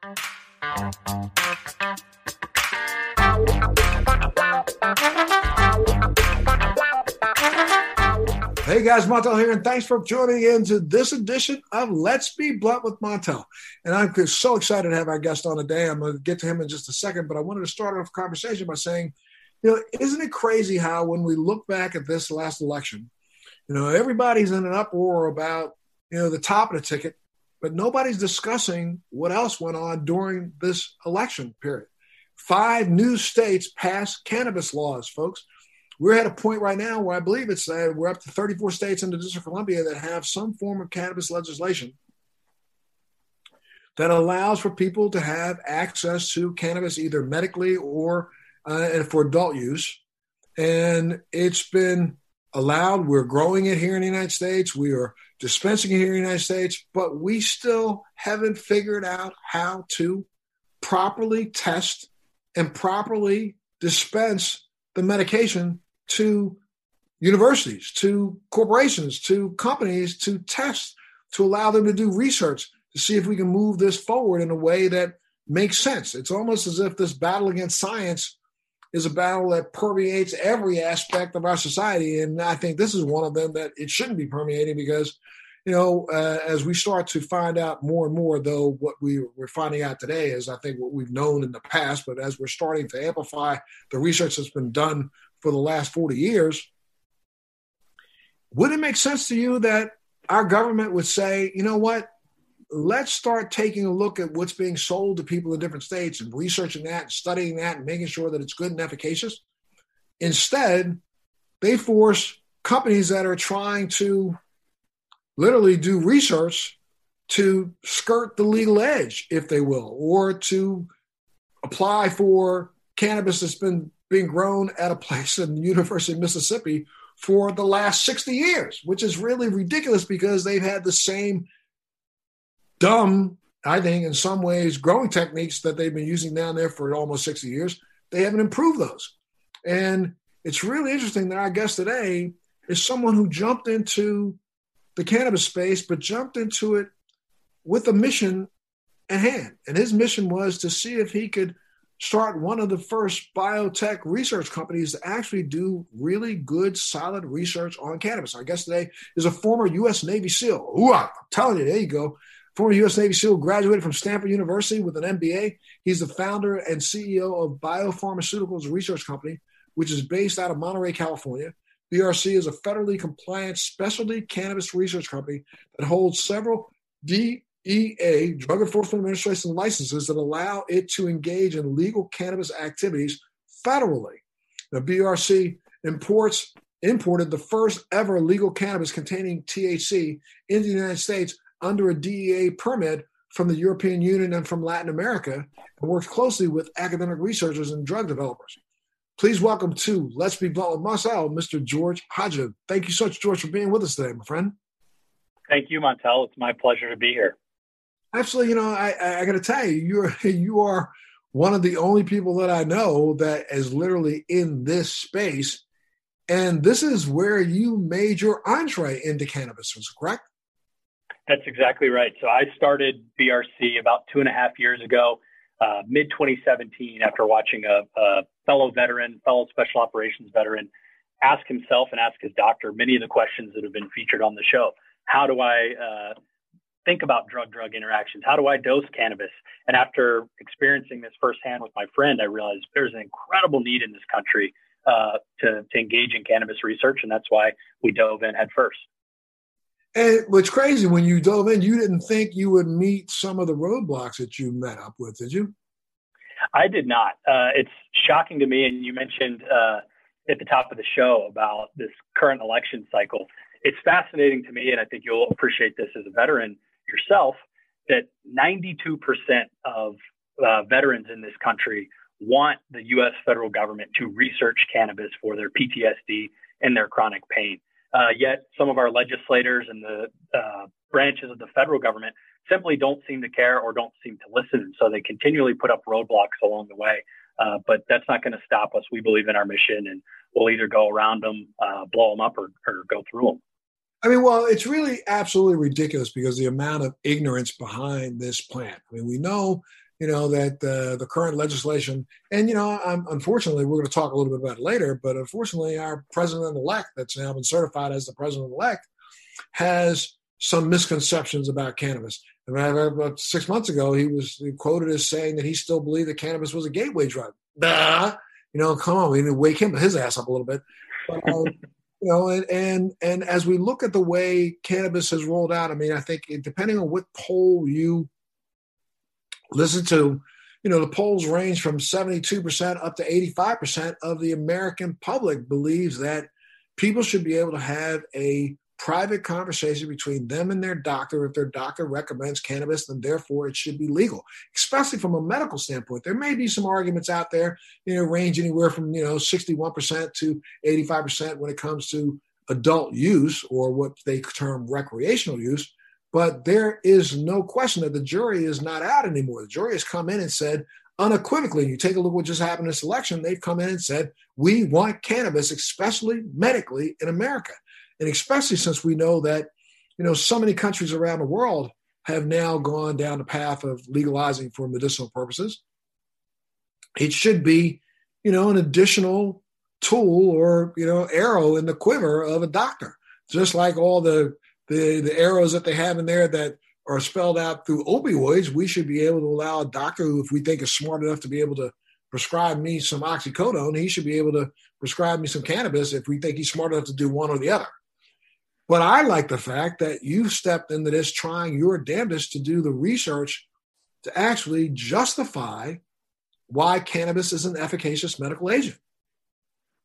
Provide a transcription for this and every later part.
Hey guys, Montel here, and thanks for tuning in to this edition of Let's Be Blunt with Montel. And I'm so excited to have our guest on today. I'm going to get to him in just a second, but I wanted to start off a conversation by saying, you know, isn't it crazy how when we look back at this last election, you know, everybody's in an uproar about, you know, the top of the ticket, but nobody's discussing what else went on during this election period. Five new states passed cannabis laws, folks we're at a point right now where I believe it's uh, we're up to 34 states in the District of Columbia that have some form of cannabis legislation that allows for people to have access to cannabis either medically or uh, for adult use. And it's been allowed. We're growing it here in the United States. We are dispensing here in the United States, but we still haven't figured out how to properly test and properly dispense the medication to universities, to corporations, to companies to test, to allow them to do research to see if we can move this forward in a way that makes sense. It's almost as if this battle against science is a battle that permeates every aspect of our society. And I think this is one of them that it shouldn't be permeating because, you know, uh, as we start to find out more and more, though, what we, we're finding out today is, I think, what we've known in the past, but as we're starting to amplify the research that's been done for the last 40 years, would it make sense to you that our government would say, you know what, let's start taking a look at what's being sold to people in different states and researching that and studying that and making sure that it's good and efficacious? Instead, they force companies that are trying to literally do research to skirt the legal edge, if they will, or to apply for cannabis that's been being grown at a place in the University of Mississippi for the last 60 years, which is really ridiculous because they've had the same dumb, I think, in some ways, growing techniques that they've been using down there for almost 60 years. They haven't improved those. And it's really interesting that our guest today is someone who jumped into the cannabis space, but jumped into it with a mission at hand. And his mission was to see if he could – start one of the first biotech research companies to actually do really good, solid research on cannabis. Our guest today is a former U.S. Navy SEAL. Ooh, I'm telling you, there you go. Former U.S. Navy SEAL graduated from Stanford University with an MBA. He's the founder and CEO of Biopharmaceuticals Research Company, which is based out of Monterey, California. BRC is a federally compliant specialty cannabis research company that holds several DEA, Drug Enforcement Administration licenses that allow it to engage in legal cannabis activities federally. The BRC imports imported the first ever legal cannabis containing THC in the United States under a DEA permit from the European Union and from Latin America and works closely with academic researchers and drug developers. Please welcome to Let's Be Blunt with Marcel, Mr. George Hodgin. Thank you so much, George, for being with us today, my friend. Thank you, Montel. It's my pleasure to be here. Absolutely, you know, I, I, I got to tell you, you're you are one of the only people that I know that is literally in this space, and this is where you made your entree into cannabis. Was correct? That's exactly right. So I started BRC about two and a half years ago, uh, mid 2017, after watching a, a fellow veteran, fellow special operations veteran, ask himself and ask his doctor many of the questions that have been featured on the show. How do I uh, think about drug drug interactions? How do I dose cannabis? And after experiencing this firsthand with my friend, I realized there's an incredible need in this country uh, to, to engage in cannabis research. And that's why we dove in head first. And what's crazy when you dove in, you didn't think you would meet some of the roadblocks that you met up with, did you? I did not. Uh, it's shocking to me. And you mentioned uh, at the top of the show about this current election cycle. It's fascinating to me, and I think you'll appreciate this as a veteran yourself that 92% of uh, veterans in this country want the U.S. federal government to research cannabis for their PTSD and their chronic pain. Uh, yet some of our legislators and the uh, branches of the federal government simply don't seem to care or don't seem to listen. So they continually put up roadblocks along the way. Uh, but that's not going to stop us. We believe in our mission and we'll either go around them, uh, blow them up, or, or go through them. I mean, well, it's really absolutely ridiculous because the amount of ignorance behind this plant. I mean, we know you know that uh, the current legislation, and you know, I'm, unfortunately, we're going to talk a little bit about it later. But unfortunately, our president-elect, that's now been certified as the president-elect, has some misconceptions about cannabis. And about six months ago, he was quoted as saying that he still believed that cannabis was a gateway drug. Duh. You know, come on, we need to wake him his ass up a little bit. But, um, you know, and, and and as we look at the way cannabis has rolled out, I mean, I think depending on what poll you listen to, you know, the polls range from 72% up to 85% of the American public believes that people should be able to have a private conversation between them and their doctor. If their doctor recommends cannabis, then therefore it should be legal, especially from a medical standpoint. There may be some arguments out there, you know, range anywhere from, you know, 61% to 85% when it comes to adult use or what they term recreational use. But there is no question that the jury is not out anymore. The jury has come in and said unequivocally, you take a look what just happened in this election, they've come in and said, we want cannabis, especially medically in America. And especially since we know that, you know, so many countries around the world have now gone down the path of legalizing for medicinal purposes. It should be, you know, an additional tool or, you know, arrow in the quiver of a doctor. Just like all the the, the arrows that they have in there that are spelled out through opioids, we should be able to allow a doctor who, if we think is smart enough to be able to prescribe me some oxycodone, he should be able to prescribe me some cannabis if we think he's smart enough to do one or the other. But I like the fact that you've stepped into this trying your damnedest to do the research to actually justify why cannabis is an efficacious medical agent.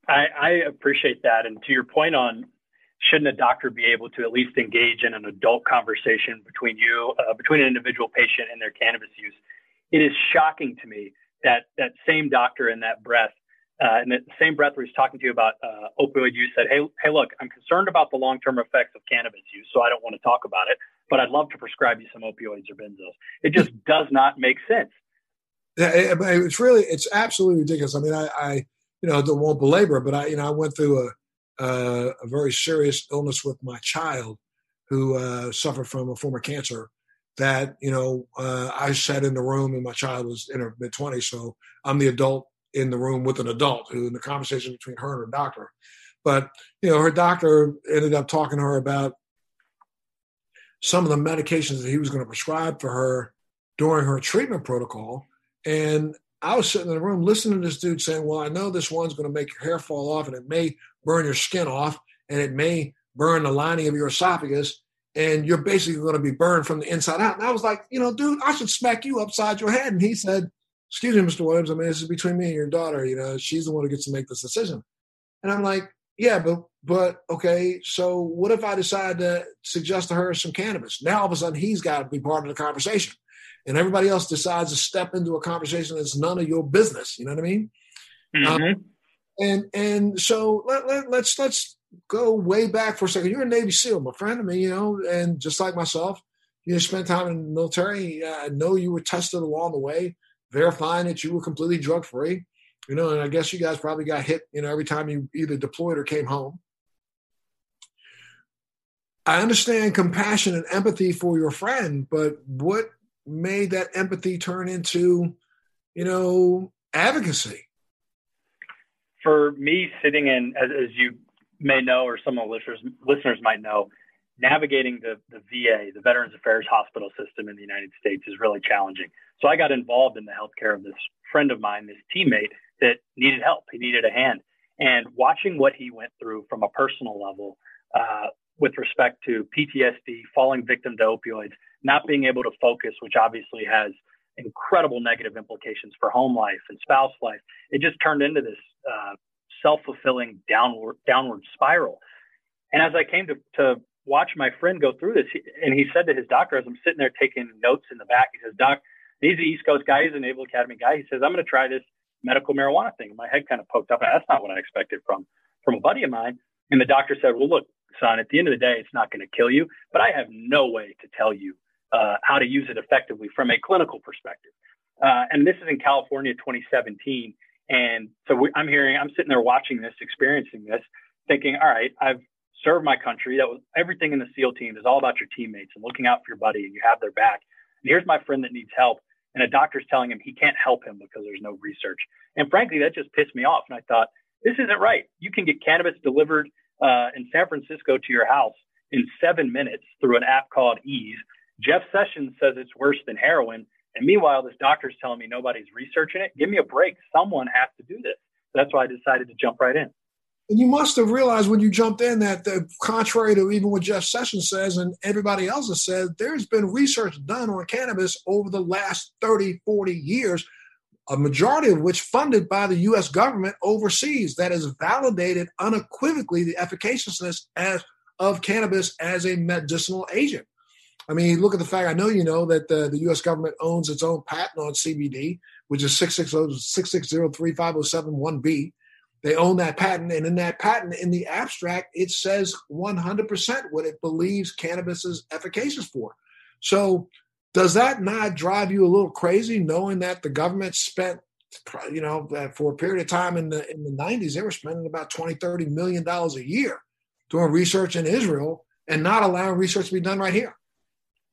I, I appreciate that. And to your point on shouldn't a doctor be able to at least engage in an adult conversation between you, uh, between an individual patient and their cannabis use? It is shocking to me that that same doctor in that breath, uh, in the same breath where he's talking to you about uh, opioid use, said, "Hey, hey, look, I'm concerned about the long-term effects of cannabis use, so I don't want to talk about it, but I'd love to prescribe you some opioids or benzos." It just does not make sense. Yeah, it's really, it's absolutely ridiculous. I mean, I, I you know, don't won't belabor, but I, you know, I went through a uh, a very serious illness with my child who uh, suffered from a form of cancer that you know uh, i sat in the room and my child was in her mid-20s so i'm the adult in the room with an adult who in the conversation between her and her doctor. But you know her doctor ended up talking to her about some of the medications that he was going to prescribe for her during her treatment protocol. And I was sitting in the room listening to this dude saying, Well, I know this one's going to make your hair fall off and it may burn your skin off and it may burn the lining of your esophagus and you're basically going to be burned from the inside out. And I was like, You know, dude, I should smack you upside your head. And he said, Excuse me, Mr. Williams. I mean, this is between me and your daughter. You know, she's the one who gets to make this decision. And I'm like, Yeah, but, but okay, so what if I decide to suggest to her some cannabis? Now all of a sudden he's got to be part of the conversation and everybody else decides to step into a conversation that's none of your business. You know what I mean? Mm-hmm. Um, and and so let, let, let's let's go way back for a second. You're a Navy SEAL, my friend. I mean, you know, and just like myself, you spent time in the military. I know you were tested along the way, verifying that you were completely drug free. You know, and I guess you guys probably got hit, you know, every time you either deployed or came home. I understand compassion and empathy for your friend, but what made that empathy turn into, you know, advocacy? For me, sitting in, as, as you may know, or some of the listeners, listeners might know, navigating the, the VA, the Veterans Affairs Hospital system in the United States, is really challenging. So I got involved in the healthcare of this friend of mine, this teammate that needed help. He needed a hand. And watching what he went through from a personal level uh, with respect to PTSD, falling victim to opioids, not being able to focus, which obviously has incredible negative implications for home life and spouse life. It just turned into this uh, self-fulfilling downward downward spiral. And as I came to, to watch my friend go through this, and he said to his doctor, as I'm sitting there taking notes in the back, he says, "Doc, he's an East Coast guy, he's a Naval Academy guy. He says, I'm going to try this medical marijuana thing." And my head kind of poked up. and That's not what I expected from from a buddy of mine. And the doctor said, "Well, look, son, at the end of the day, it's not going to kill you, but I have no way to tell you uh, how to use it effectively from a clinical perspective. Uh, and this is in California, 2017. And so we, I'm hearing, I'm sitting there watching this, experiencing this, thinking, all right, I've served my country. That was everything in the SEAL team is all about your teammates and looking out for your buddy, and you have their back. And here's my friend that needs help. and a doctor's telling him he can't help him because there's no research. And frankly, that just pissed me off. And I thought, this isn't right. You can get cannabis delivered uh, in San Francisco to your house in seven minutes through an app called Eaze. Jeff Sessions says it's worse than heroin. And meanwhile, this doctor's telling me nobody's researching it. Give me a break. Someone has to do this. That's why I decided to jump right in. And you must have realized when you jumped in that, the, contrary to even what Jeff Sessions says and everybody else has said, there's been research done on cannabis over the last 30, 40 years, a majority of which funded by the U.S. government overseas that has validated unequivocally the efficaciousness as, of cannabis as a medicinal agent. I mean, look at the fact, I know you know that the, the U.S. government owns its own patent on CBD, which is 660, 660 They own that patent, and in that patent, in the abstract, it says 100% what it believes cannabis is efficacious for. So, does that not drive you a little crazy, knowing that the government spent, you know, for a period of time in the in the 90s, they were spending about 20, 30 million dollars a year doing research in Israel and not allowing research to be done right here?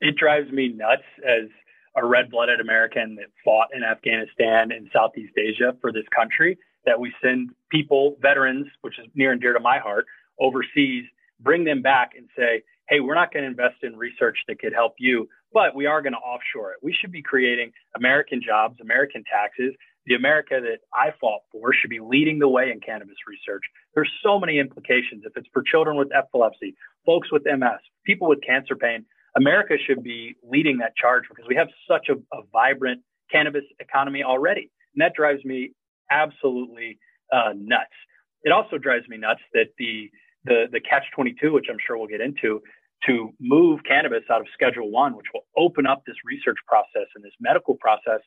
It drives me nuts as a red-blooded American that fought in Afghanistan and Southeast Asia for this country that we send people, veterans, which is near and dear to my heart, overseas, bring them back and say, hey, we're not going to invest in research that could help you, but we are going to offshore it. We should be creating American jobs, American taxes. The America that I fought for should be leading the way in cannabis research. There's so many implications. If it's for children with epilepsy, folks with MS, people with cancer pain, America should be leading that charge because we have such a, a vibrant cannabis economy already. And that drives me absolutely uh, nuts. It also drives me nuts that the, the, the catch 22, which I'm sure we'll get into, to move cannabis out of Schedule One, which will open up this research process and this medical process.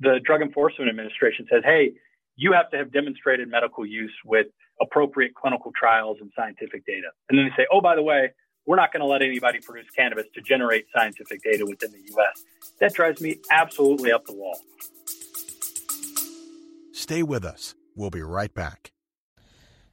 The Drug Enforcement Administration says, hey, you have to have demonstrated medical use with appropriate clinical trials and scientific data. And then they say, oh, by the way, we're not going to let anybody produce cannabis to generate scientific data within the US. That drives me absolutely up the wall. Stay with us. We'll be right back.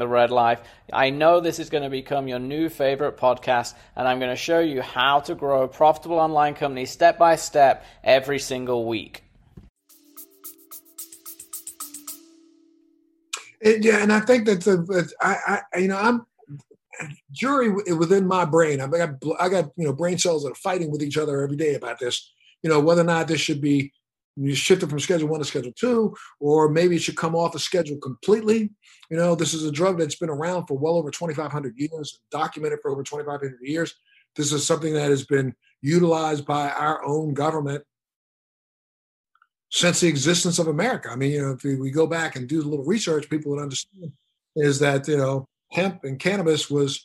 the Red Life. I know this is going to become your new favorite podcast, and I'm going to show you how to grow a profitable online company step by step every single week. Yeah, and I think that the I, I you know I'm jury within my brain. I got I got you know brain cells that are fighting with each other every day about this. You know whether or not this should be you shift it from schedule one to schedule two, or maybe it should come off the schedule completely. You know, this is a drug that's been around for well over 2,500 years, documented for over 2,500 years. This is something that has been utilized by our own government since the existence of America. I mean, you know, if we go back and do a little research, people would understand is that, you know, hemp and cannabis was,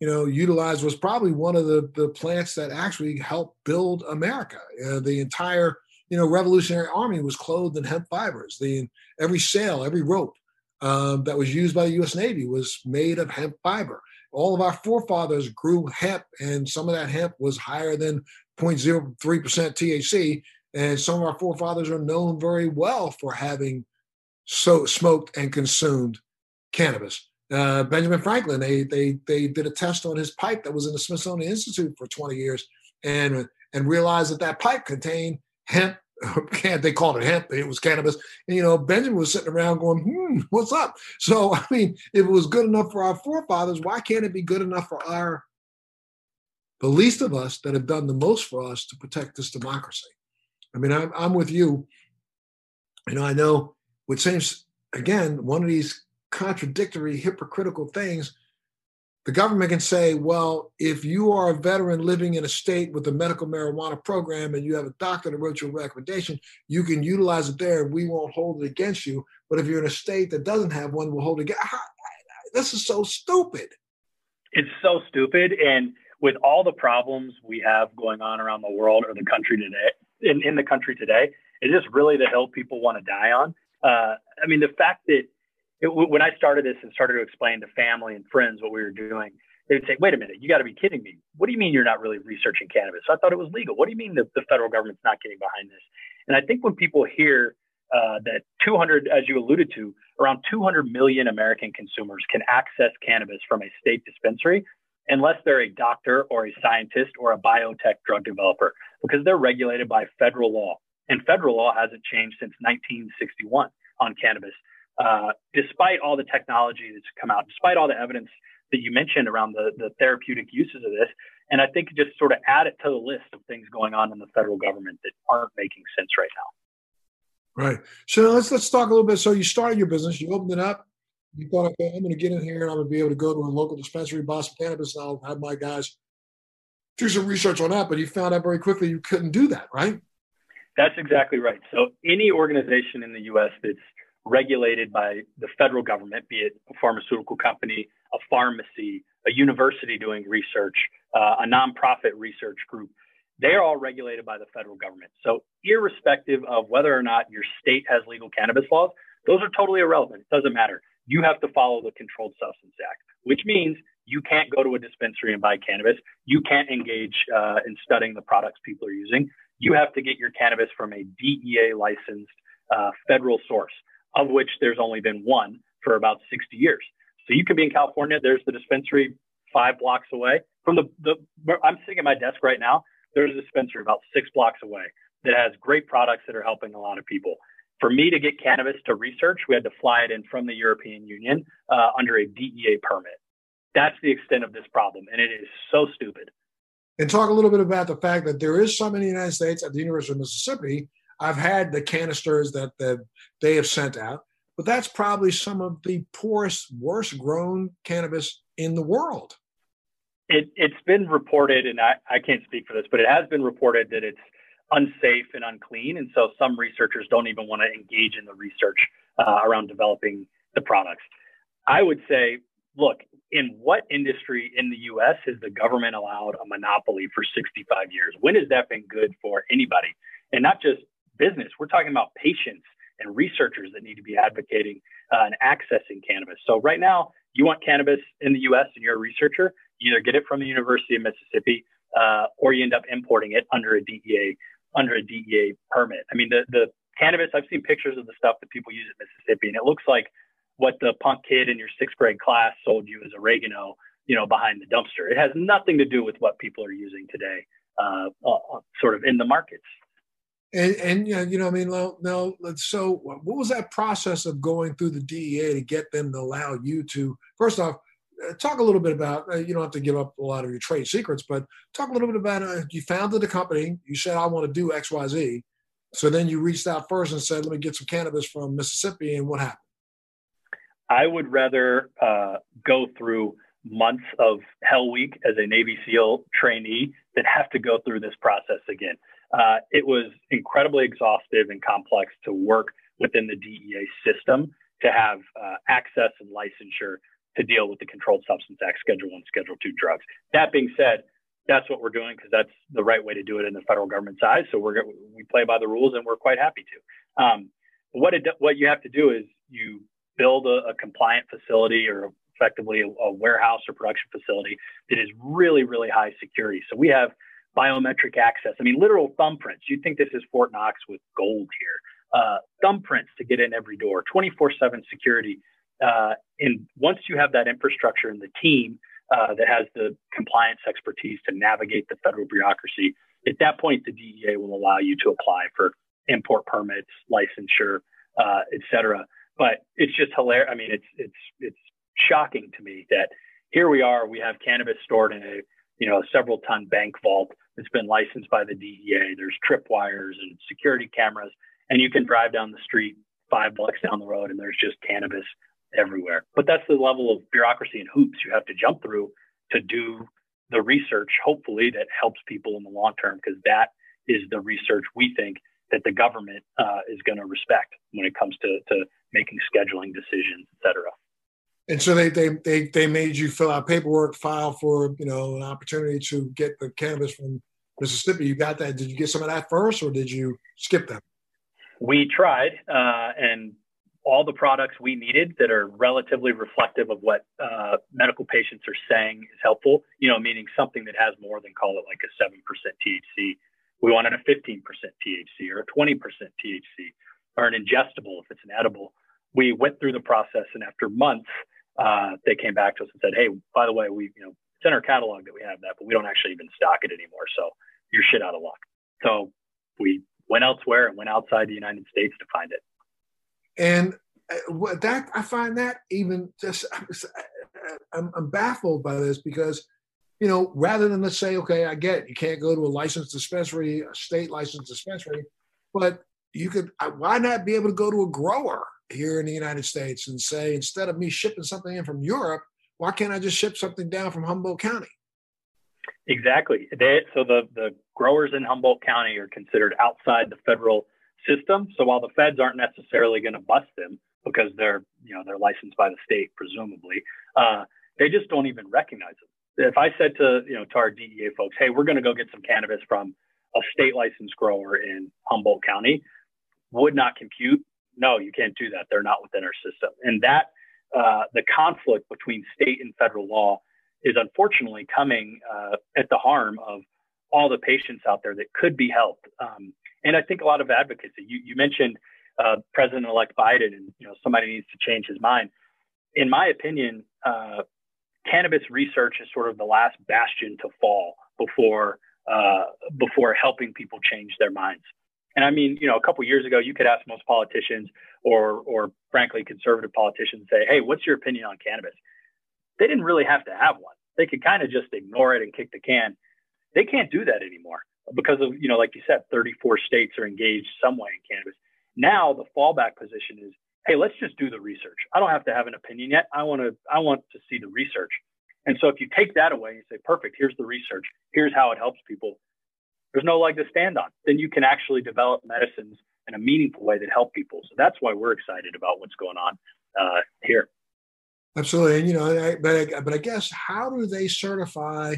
you know, utilized was probably one of the, the plants that actually helped build America. Uh, the entire you know, Revolutionary Army was clothed in hemp fibers. The every sail, every rope um, that was used by the U.S. Navy was made of hemp fiber. All of our forefathers grew hemp, and some of that hemp was higher than 0.03% THC. And some of our forefathers are known very well for having so smoked and consumed cannabis. Uh, Benjamin Franklin, they they they did a test on his pipe that was in the Smithsonian Institute for 20 years, and and realized that that pipe contained hemp they called it hemp, it was cannabis. And, you know, Benjamin was sitting around going, hmm, what's up? So, I mean, if it was good enough for our forefathers, why can't it be good enough for our, the least of us that have done the most for us to protect this democracy? I mean, I'm, I'm with you. You know, I know what seems, again, one of these contradictory, hypocritical things the government can say, well, if you are a veteran living in a state with a medical marijuana program and you have a doctor that wrote you a recommendation, you can utilize it there and we won't hold it against you. But if you're in a state that doesn't have one, we'll hold it against. This is so stupid. It's so stupid. And with all the problems we have going on around the world or the country today, in, in the country today, Is this really the hill people want to die on? Uh, I mean, the fact that it, when I started this and started to explain to family and friends what we were doing, they would say, wait a minute, you got to be kidding me. What do you mean you're not really researching cannabis? I thought it was legal. What do you mean the, the federal government's not getting behind this? And I think when people hear uh, that 200, as you alluded to, around 200 million American consumers can access cannabis from a state dispensary unless they're a doctor or a scientist or a biotech drug developer, because they're regulated by federal law. And federal law hasn't changed since 1961 on cannabis. Uh, despite all the technology that's come out, despite all the evidence that you mentioned around the, the therapeutic uses of this. And I think just sort of add it to the list of things going on in the federal government that aren't making sense right now. Right. So let's let's talk a little bit. So you started your business, you opened it up. You thought, okay, I'm going to get in here and I'm going to be able to go to a local dispensary, buy some cannabis, and I'll have my guys do some research on that. But you found out very quickly you couldn't do that, right? That's exactly right. So any organization in the U.S. that's regulated by the federal government, be it a pharmaceutical company, a pharmacy, a university doing research, uh, a nonprofit research group. They're all regulated by the federal government. So, irrespective of whether or not your state has legal cannabis laws, those are totally irrelevant. It doesn't matter. You have to follow the Controlled Substance Act, which means you can't go to a dispensary and buy cannabis. You can't engage uh, in studying the products people are using. You have to get your cannabis from a DEA licensed uh, federal source, of which there's only been one for about 60 years. So you could be in California. There's the dispensary five blocks away from the, the I'm sitting at my desk right now. There's a dispensary about six blocks away that has great products that are helping a lot of people. For me to get cannabis to research, we had to fly it in from the European Union uh, under a DEA permit. That's the extent of this problem, and it is so stupid. And talk a little bit about the fact that there is some in the United States at the University of Mississippi. I've had the canisters that, that they have sent out but that's probably some of the poorest, worst grown cannabis in the world. It, has been reported, and I, I can't speak for this, but it has been reported that it's unsafe and unclean. And so some researchers don't even want to engage in the research uh, around developing the products. I would say, look, in what industry in the US has the government allowed a monopoly for 65 years? When has that been good for anybody? And not just business, we're talking about patients and researchers that need to be advocating uh, and accessing cannabis. So right now, you want cannabis in the U.S. and you're a researcher, you either get it from the University of Mississippi uh, or you end up importing it under a DEA under a DEA permit. I mean, the the cannabis. I've seen pictures of the stuff that people use at Mississippi, and it looks like what the punk kid in your sixth grade class sold you as oregano, you know, behind the dumpster. It has nothing to do with what people are using today, uh, uh, sort of in the markets. And, and you know, I mean, now, so what was that process of going through the DEA to get them to allow you to, first off, uh, talk a little bit about, uh, you don't have to give up a lot of your trade secrets, but talk a little bit about, uh, you founded the company, you said, I want to do X, Y, Z. So then you reached out first and said, let me get some cannabis from Mississippi. And what happened? I would rather uh, go through months of Hell Week as a Navy SEAL trainee than have to go through this process again. Uh, it was incredibly exhaustive and complex to work within the DEA system to have uh, access and licensure to deal with the Controlled Substance Act Schedule One, Schedule Two drugs. That being said, that's what we're doing because that's the right way to do it in the federal government's eyes. So we're we play by the rules, and we're quite happy to. Um, what it, what you have to do is you build a, a compliant facility or effectively a, a warehouse or production facility that is really really high security. So we have biometric access. I mean, literal thumbprints. You'd think this is Fort Knox with gold here. Uh, thumbprints to get in every door, 24 7 security. Uh, and once you have that infrastructure and the team uh, that has the compliance expertise to navigate the federal bureaucracy, at that point, the DEA will allow you to apply for import permits, licensure, uh, et cetera. But it's just hilarious. I mean, it's, it's, it's shocking to me that here we are, we have cannabis stored in a you know, a several ton bank vault that's been licensed by the DEA. There's tripwires and security cameras, and you can drive down the street five blocks down the road and there's just cannabis everywhere. But that's the level of bureaucracy and hoops you have to jump through to do the research, hopefully, that helps people in the long term, because that is the research we think that the government uh, is going to respect when it comes to, to making scheduling decisions, et cetera and so they, they they they made you fill out paperwork, file for you know an opportunity to get the cannabis from Mississippi. You got that? Did you get some of that first, or did you skip that? we tried, uh, and all the products we needed that are relatively reflective of what uh, medical patients are saying is helpful. You know, meaning something that has more than call it like a seven percent THC. We wanted a 15% THC or a 20% THC or an ingestible if it's an edible. We went through the process, and after months, uh, they came back to us and said, "Hey, by the way, we you know it's in our catalog that we have that, but we don't actually even stock it anymore. So you're shit out of luck." So we went elsewhere and went outside the United States to find it. And uh, that I find that even just I'm, I'm, baffled by this because you know rather than let's say okay I get it, you can't go to a licensed dispensary a state licensed dispensary but you could uh, why not be able to go to a grower here in the United States and say instead of me shipping something in from Europe why can't I just ship something down from Humboldt County exactly they, so the the growers in Humboldt County are considered outside the federal system so while the feds aren't necessarily going to bust them because they're you know they're licensed by the state presumably. Uh, they just don't even recognize them. If I said to you know to our DEA folks, hey, we're going to go get some cannabis from a state licensed grower in Humboldt County, would not compute. No, you can't do that. They're not within our system, and that uh, the conflict between state and federal law is unfortunately coming uh, at the harm of all the patients out there that could be helped. Um, and I think a lot of advocacy. You, you mentioned uh, President-elect Biden, and you know somebody needs to change his mind. In my opinion, uh, cannabis research is sort of the last bastion to fall before uh, before helping people change their minds. And I mean, you know, a couple years ago, you could ask most politicians, or or frankly, conservative politicians, say, "Hey, what's your opinion on cannabis?" They didn't really have to have one. They could kind of just ignore it and kick the can. They can't do that anymore because of you know, like you said, 34 states are engaged some way in cannabis. Now the fallback position is, hey, let's just do the research. I don't have to have an opinion yet. I want to I want to see the research. And so if you take that away and say, perfect, here's the research, here's how it helps people, there's no leg to stand on. Then you can actually develop medicines in a meaningful way that help people. So that's why we're excited about what's going on uh, here. Absolutely, and you know, I, but I, but I guess how do they certify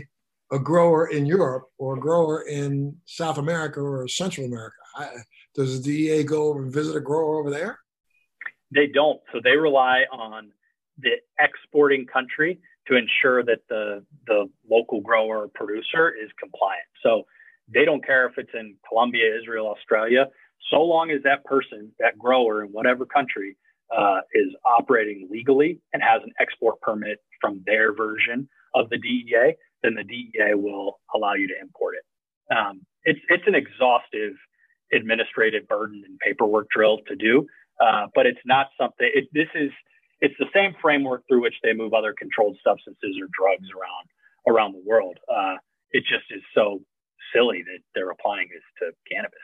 a grower in Europe or a grower in South America or Central America? I, does the DEA go over and visit a grower over there? They don't. So they rely on the exporting country to ensure that the the local grower or producer is compliant. So they don't care if it's in Colombia, Israel, Australia, so long as that person, that grower in whatever country, uh, is operating legally and has an export permit from their version of the DEA, then the DEA will allow you to import it. Um, it's it's an exhaustive administrative burden and paperwork drill to do. Uh, but it's not something. It, this is it's the same framework through which they move other controlled substances or drugs around around the world. Uh, it just is so silly that they're applying this to cannabis.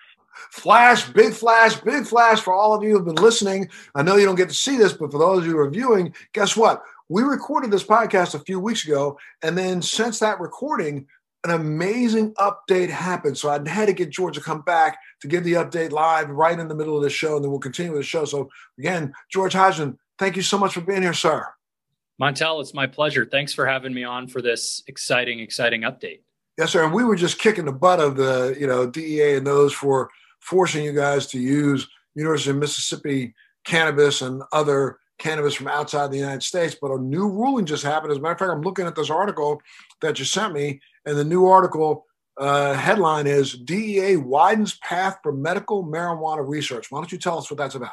Flash, big flash, big flash for all of you who've been listening. I know you don't get to see this, but for those of you who are viewing, guess what? We recorded this podcast a few weeks ago, and then since that recording, an amazing update happened. So I had to get George to come back to give the update live right in the middle of the show, and then we'll continue with the show. So again, George Hodgin, thank you so much for being here, sir. Montel, it's my pleasure. Thanks for having me on for this exciting, exciting update. Yes, sir. And we were just kicking the butt of the, you know, DEA and those for forcing you guys to use University of Mississippi cannabis and other cannabis from outside the United States. But a new ruling just happened. As a matter of fact, I'm looking at this article that you sent me, and the new article uh, headline is DEA widens path for medical marijuana research. Why don't you tell us what that's about?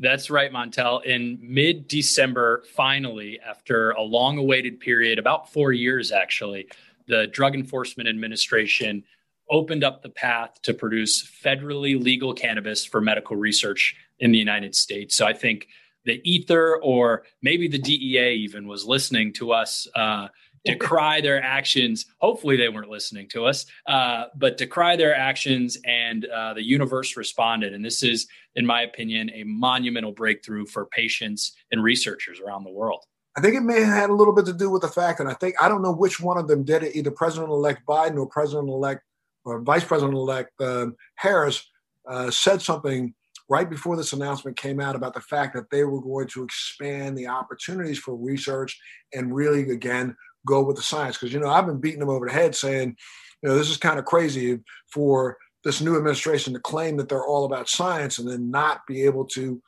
That's right, Montel. In mid December, finally, after a long awaited period, about four years actually, the Drug Enforcement Administration opened up the path to produce federally legal cannabis for medical research in the United States. So I think the ether or maybe the DEA even was listening to us uh, decry their actions. Hopefully, they weren't listening to us, uh, but decry their actions, and uh, the universe responded. And this is, in my opinion, a monumental breakthrough for patients and researchers around the world. I think it may have had a little bit to do with the fact, and I think I don't know which one of them did it, either President-elect Biden or President-elect or Vice President-elect um, Harris uh, said something right before this announcement came out about the fact that they were going to expand the opportunities for research and really, again, go with the science. Because, you know, I've been beating them over the head saying, you know, this is kind of crazy for this new administration to claim that they're all about science and then not be able to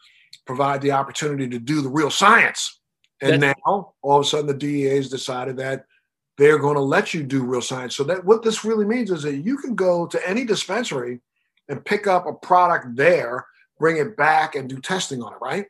provide the opportunity to do the real science. And That's- now all of a sudden the DEA has decided that they're going to let you do real science. So that what this really means is that you can go to any dispensary and pick up a product there, bring it back, and do testing on it, right?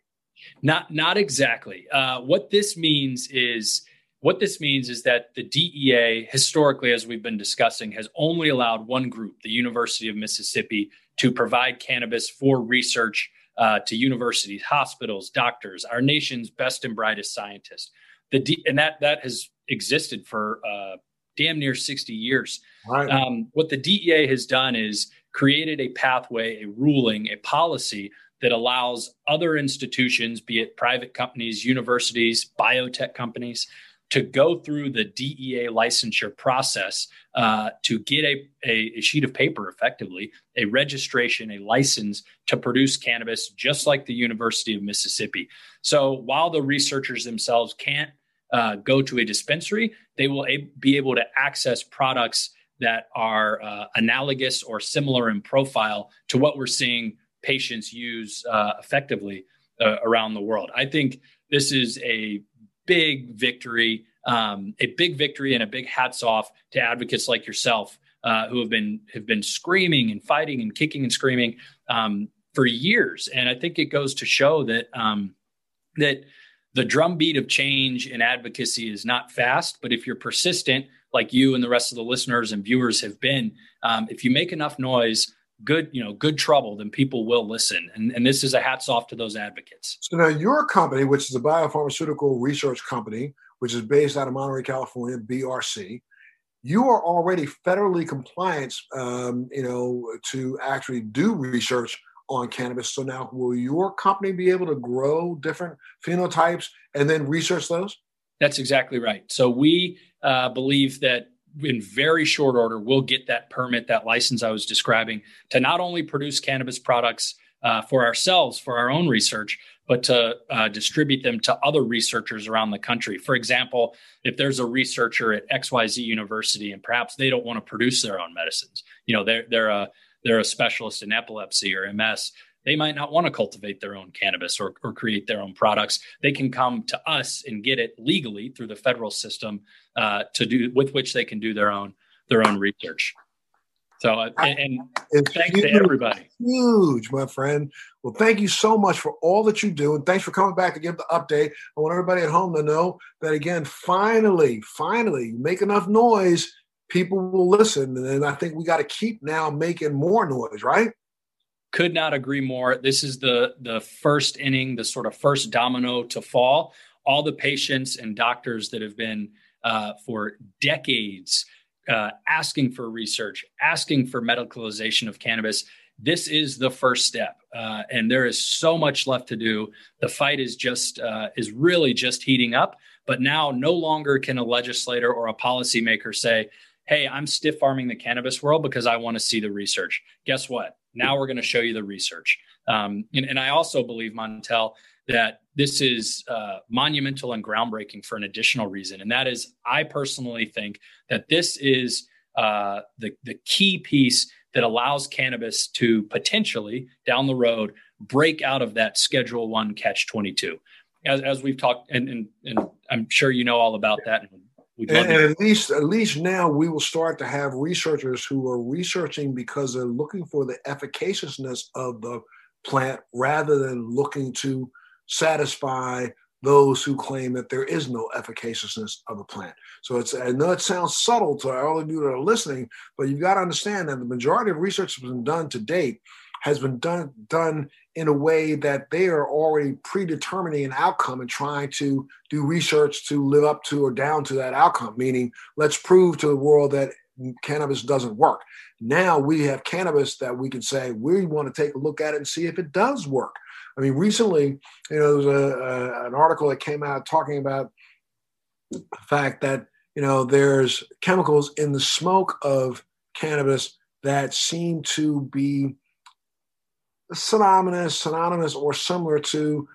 Not not exactly. Uh, what this means is what this means is that the DEA, historically, as we've been discussing, has only allowed one group, the University of Mississippi, to provide cannabis for research uh, to universities, hospitals, doctors, our nation's best and brightest scientists. The D- and that that has existed for uh, damn near 60 years. Right. Um, what the DEA has done is created a pathway, a ruling, a policy that allows other institutions, be it private companies, universities, biotech companies, to go through the DEA licensure process uh, to get a, a, sheet of paper, effectively, a registration, a license to produce cannabis, just like the University of Mississippi. So while the researchers themselves can't uh, go to a dispensary, they will a- be able to access products that are uh, analogous or similar in profile to what we're seeing patients use uh, effectively uh, around the world. I think this is a big victory, um, a big victory, and a big hats off to advocates like yourself uh, who have been have been screaming and fighting and kicking and screaming um, for years. And I think it goes to show that um, that the drumbeat of change and advocacy is not fast, but if you're persistent, like you and the rest of the listeners and viewers have been, um, if you make enough noise, good, you know, good trouble, then people will listen. And, and this is a hats off to those advocates. So now your company, which is a biopharmaceutical research company, which is based out of Monterey, California, BRC, you are already federally compliant, um, you know, to actually do research on cannabis. So now, will your company be able to grow different phenotypes and then research those? That's exactly right. So we uh, believe that in very short order, we'll get that permit, that license I was describing, to not only produce cannabis products uh, for ourselves, for our own research, but to uh, distribute them to other researchers around the country. For example, if there's a researcher at XYZ University and perhaps they don't want to produce their own medicines, you know, they're, they're a they're a specialist in epilepsy or MS, they might not want to cultivate their own cannabis or, or create their own products. They can come to us and get it legally through the federal system uh, to do with which they can do their own their own research. So, uh, and, and thanks huge, to everybody. Huge, my friend. Well, thank you so much for all that you do. And thanks for coming back to give the update. I want everybody at home to know that, again, finally, finally, make enough noise people will listen. And I think we got to keep now making more noise, right? Could not agree more. This is the the first inning, the sort of first domino to fall. All the patients and doctors that have been uh, for decades uh, asking for research, asking for medicalization of cannabis. This is the first step, uh, and there is so much left to do. The fight is just uh, is really just heating up. But now, no longer can a legislator or a policymaker say, hey, I'm stiff arming the cannabis world because I want to see the research. Guess what? Now we're going to show you the research. Um, and, and, I also believe, Montel, that this is uh, monumental and groundbreaking for an additional reason. And that is, I personally think that this is uh, the, the key piece that allows cannabis to potentially down the road break out of that Schedule One Catch 22. As, as we've talked, and, and, and I'm sure you know all about that. And and, and at least, at least now we will start to have researchers who are researching because they're looking for the efficaciousness of the plant rather than looking to satisfy those who claim that there is no efficaciousness of the plant. So it's I know it sounds subtle to all of you that are listening, but you've got to understand that the majority of research has been done to date has been done done in a way that they are already predetermining an outcome and trying to do research to live up to or down to that outcome. Meaning, let's prove to the world that cannabis doesn't work. Now we have cannabis that we can say we want to take a look at it and see if it does work. I mean, recently, you know, there was a, a, an article that came out talking about the fact that you know there's chemicals in the smoke of cannabis that seem to be synonymous, synonymous or similar to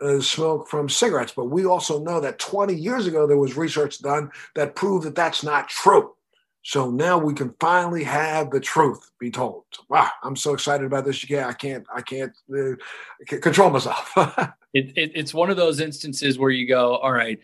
uh, smoke from cigarettes. But we also know that 20 years ago there was research done that proved that that's not true. So now we can finally have the truth be told. Wow, I'm so excited about this. Yeah, I can't, I can't, uh, control myself. it, it, it's one of those instances where you go, all right,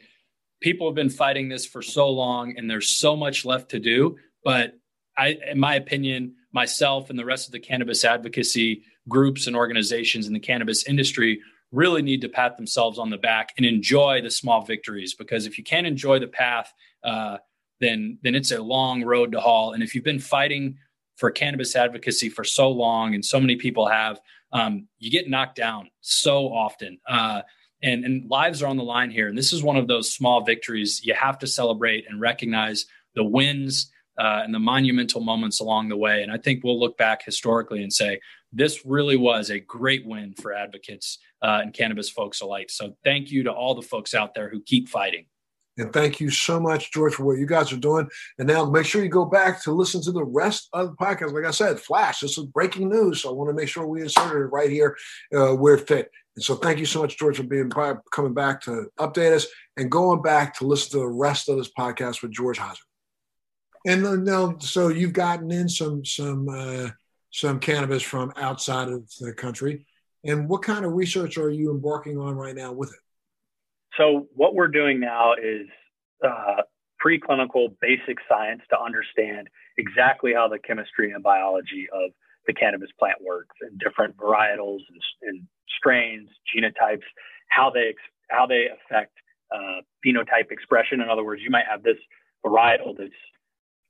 people have been fighting this for so long, and there's so much left to do. But I, in my opinion, myself and the rest of the cannabis advocacy groups and organizations in the cannabis industry really need to pat themselves on the back and enjoy the small victories because if you can't enjoy the path, uh, then then it's a long road to haul. And if you've been fighting for cannabis advocacy for so long, and so many people have, um, you get knocked down so often. Uh, and, and lives are on the line here. And this is one of those small victories you have to celebrate and recognize the wins uh, and the monumental moments along the way. And I think we'll look back historically and say this really was a great win for advocates uh, and cannabis folks alike. So thank you to all the folks out there who keep fighting. And thank you so much, George, for what you guys are doing. And now make sure you go back to listen to the rest of the podcast. Like I said, Flash, this is breaking news. So I want to make sure we inserted it right here uh, where it fit. And so thank you so much, George, for being coming back to update us and going back to listen to the rest of this podcast with George Hauser. And now, so you've gotten in some some uh, some cannabis from outside of the country. And what kind of research are you embarking on right now with it? So what we're doing now is uh, preclinical basic science to understand exactly how the chemistry and biology of the cannabis plant works and different varietals and, and strains, genotypes, how they how they affect uh, phenotype expression. In other words, you might have this varietal that's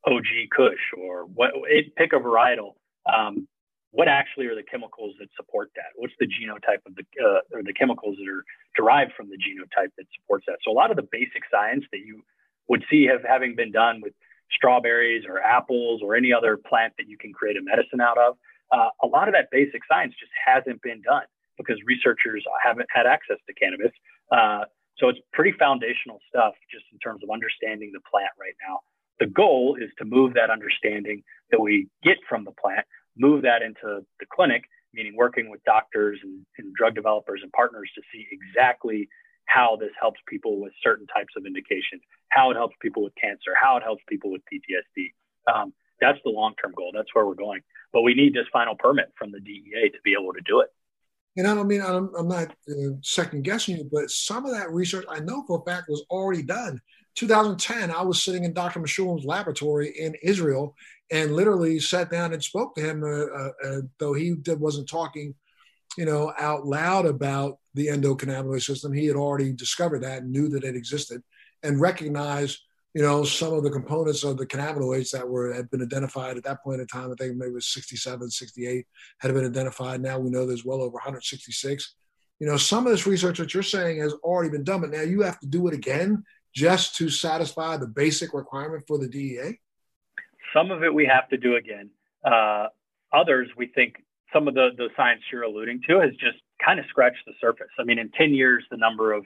OG Kush or what it, pick a varietal. Um, what actually are the chemicals that support that? What's the genotype of the uh, or the chemicals that are derived from the genotype that supports that? So a lot of the basic science that you would see have having been done with strawberries or apples or any other plant that you can create a medicine out of, uh, a lot of that basic science just hasn't been done because researchers haven't had access to cannabis. Uh, so it's pretty foundational stuff just in terms of understanding the plant right now. The goal is to move that understanding that we get from the plant, move that into the clinic, meaning working with doctors and, and drug developers and partners to see exactly how this helps people with certain types of indications, how it helps people with cancer, how it helps people with PTSD. Um, that's the long term goal. That's where we're going. But we need this final permit from the DEA to be able to do it. And I don't mean I'm, I'm not uh, second guessing you, but some of that research I know for a fact was already done. 2010, I was sitting in Dr. Mechoulam's laboratory in Israel and literally sat down and spoke to him, uh, uh, uh though he did, wasn't talking, you know, out loud about the endocannabinoid system. He had already discovered that and knew that it existed and recognized, you know, some of the components of the cannabinoids that were had been identified at that point in time. I think maybe it was 67, 68 had been identified. Now we know there's well over 166. You know, some of this research that you're saying has already been done, but now you have to do it again just to satisfy the basic requirement for the DEA? Some of it we have to do again. Uh, others, we think some of the, the science you're alluding to has just kind of scratched the surface. I mean, in 10 years, the number of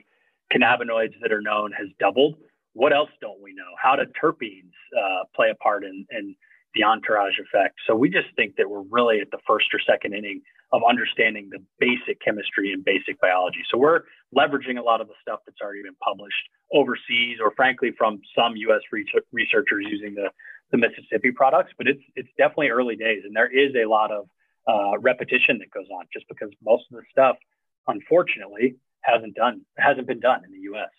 cannabinoids that are known has doubled. What else don't we know? How do terpenes uh, play a part in, in the entourage effect? So we just think that we're really at the first or second inning of understanding the basic chemistry and basic biology. So we're leveraging a lot of the stuff that's already been published overseas or frankly from some US researchers using the, the Mississippi products, but it's, it's definitely early days. And there is a lot of uh, repetition that goes on just because most of the stuff, unfortunately, hasn't done, hasn't been done in the US.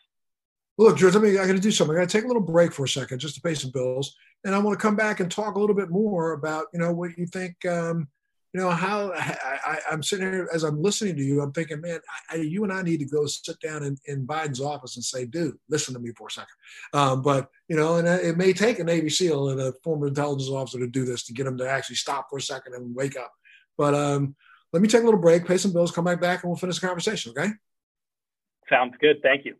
Look, George, I mean, I got to do something. I got to take a little break for a second just to pay some bills, and I want to come back and talk a little bit more about, you know, what you think um, you know how I, am sitting here as I'm listening to you. I'm thinking, man, I, you and I need to go sit down in, in, Biden's office and say, dude, listen to me for a second. Um, but you know, and it may take a Navy SEAL and a former intelligence officer to do this to get them to actually stop for a second and wake up. But um, let me take a little break, pay some bills, come back back, and we'll finish the conversation. Okay? Sounds good. Thank you.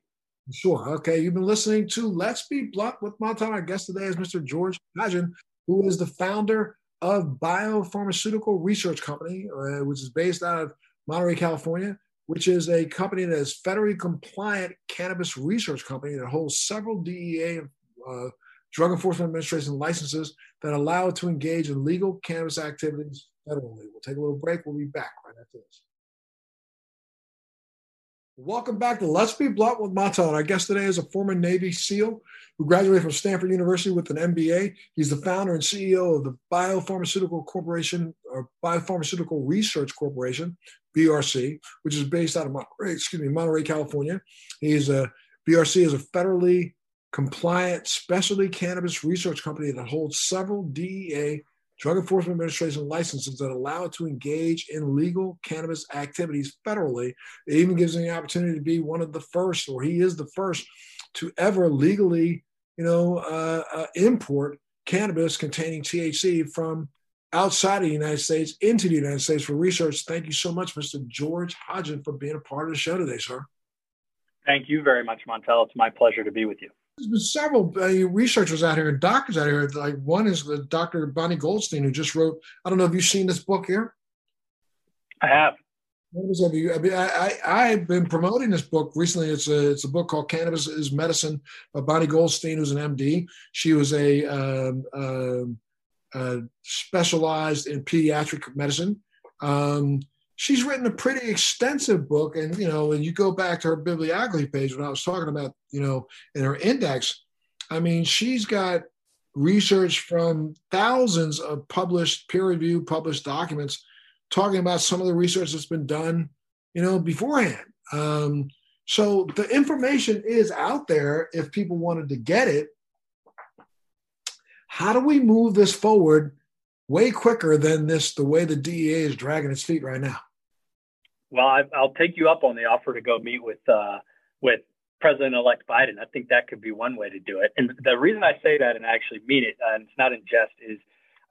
Sure. Okay. You've been listening to Let's Be Blunt with Montel. Our guest today is Mr. George Hodgin, who is the founder of Biopharmaceutical Research Company, uh, which is based out of Monterey, California, which is a company that is federally compliant cannabis research company that holds several DEA uh, Drug Enforcement Administration licenses that allow it to engage in legal cannabis activities federally. We'll take a little break. We'll be back right after this. Welcome back to Let's Be Blunt with Montel. Our guest today is a former Navy SEAL who graduated from Stanford University with an MBA. He's the founder and CEO of the Biopharmaceutical Corporation or Biopharmaceutical Research Corporation, BRC, which is based out of Monterey, eh, excuse me, Monterey, California. He is a BRC is a federally compliant specialty cannabis research company that holds several DEA Drug Enforcement Administration licenses that allow it to engage in legal cannabis activities federally. It even gives him the opportunity to be one of the first, or he is the first, to ever legally, you know, uh, uh, import cannabis containing THC from outside of the United States into the United States for research. Thank you so much, Mr. George Hodgin, for being a part of the show today, sir. Thank you very much, Montel. It's my pleasure to be with you. There's been several uh, researchers out here and doctors out here. Like one is the Dr. Bonnie Goldstein, who just wrote. I don't know if you've seen this book here. I have. Have you? I mean, I, I have been promoting this book recently. It's a it's a book called Cannabis is Medicine by Bonnie Goldstein, who's an MD. She was a um, um, uh, specialized in pediatric medicine. Um, she's written a pretty extensive book. And, you know, when you go back to her bibliography page, when I was talking about, you know, in her index, I mean, she's got research from thousands of published, peer reviewed, published documents talking about some of the research that's been done, you know, beforehand. Um, so the information is out there if people wanted to get it. How do we move this forward way quicker than this, the way the DEA is dragging its feet right now? Well, I, will take you up on the offer to go meet with uh, with President-elect Biden. I think that could be one way to do it. And the reason I say that and I actually mean it, and it's not in jest, is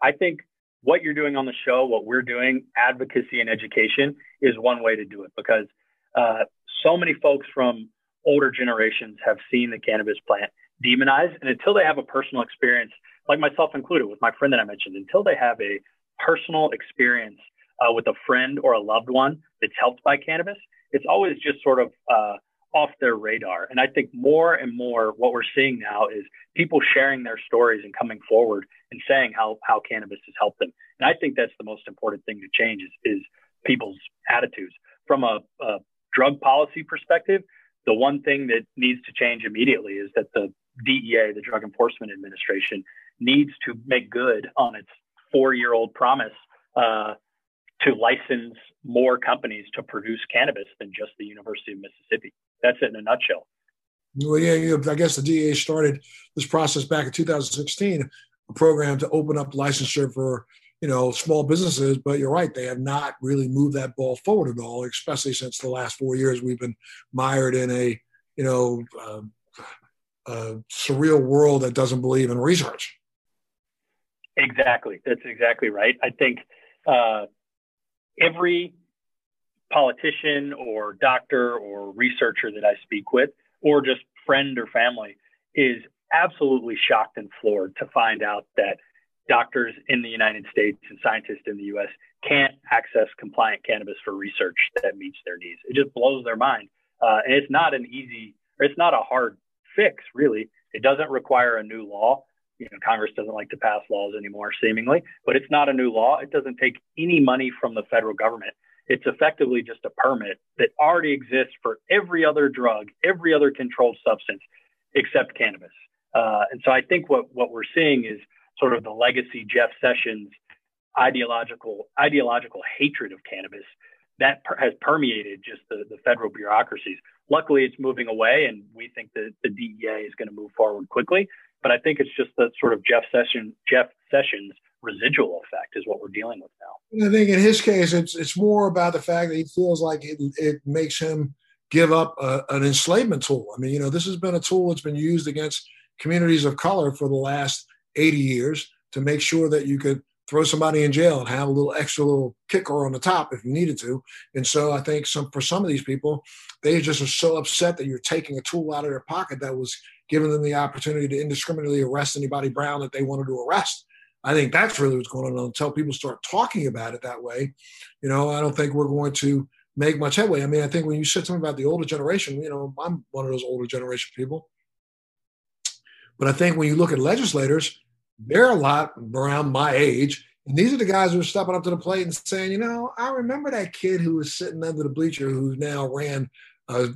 I think what you're doing on the show, what we're doing, advocacy and education, is one way to do it because uh, so many folks from older generations have seen the cannabis plant demonized, and until they have a personal experience, like myself included, with my friend that I mentioned, until they have a personal experience uh, with a friend or a loved one that's helped by cannabis, it's always just sort of uh, off their radar. And I think more and more what we're seeing now is people sharing their stories and coming forward and saying how, how cannabis has helped them. And I think that's the most important thing to change is, is people's attitudes. From a, a drug policy perspective, the one thing that needs to change immediately is that the DEA, the Drug Enforcement Administration, needs to make good on its four year old promise uh, to license more companies to produce cannabis than just the University of Mississippi. That's it in a nutshell. Well, yeah, I guess the DEA started this process back in 2016, a program to open up licensure for you know small businesses. But you're right; they have not really moved that ball forward at all, especially since the last four years we've been mired in a you know uh, a surreal world that doesn't believe in research. Exactly, that's exactly right. I think uh, every politician or doctor or researcher that I speak with, or just friend or family, is absolutely shocked and floored to find out that doctors in the United States and scientists in the US can't access compliant cannabis for research that meets their needs. It just blows their mind. Uh, and it's not an easy, or it's not a hard fix, really. It doesn't require a new law you know, Congress doesn't like to pass laws anymore, seemingly, but it's not a new law. It doesn't take any money from the federal government. It's effectively just a permit that already exists for every other drug, every other controlled substance, except cannabis. Uh, and so I think what, what we're seeing is sort of the legacy Jeff Sessions ideological ideological hatred of cannabis that per- has permeated just the, the federal bureaucracies. Luckily, it's moving away, and we think that the DEA is going to move forward quickly. But I think it's just the sort of Jeff Sessions, Jeff Sessions residual effect is what we're dealing with now. I think in his case, it's it's more about the fact that he feels like it, it makes him give up a, an enslavement tool. I mean, you know, this has been a tool that's been used against communities of color for the last 80 years to make sure that you could throw somebody in jail and have a little extra little kicker on the top if you needed to. And so I think some for some of these people, they just are so upset that you're taking a tool out of their pocket that was giving them the opportunity to indiscriminately arrest anybody brown that they wanted to arrest. I think that's really what's going on. Until people start talking about it that way, you know, I don't think we're going to make much headway. I mean, I think when you said something about the older generation, you know, I'm one of those older generation people. But I think when you look at legislators, they're a lot around my age. And these are the guys who are stepping up to the plate and saying, you know, I remember that kid who was sitting under the bleacher who now ran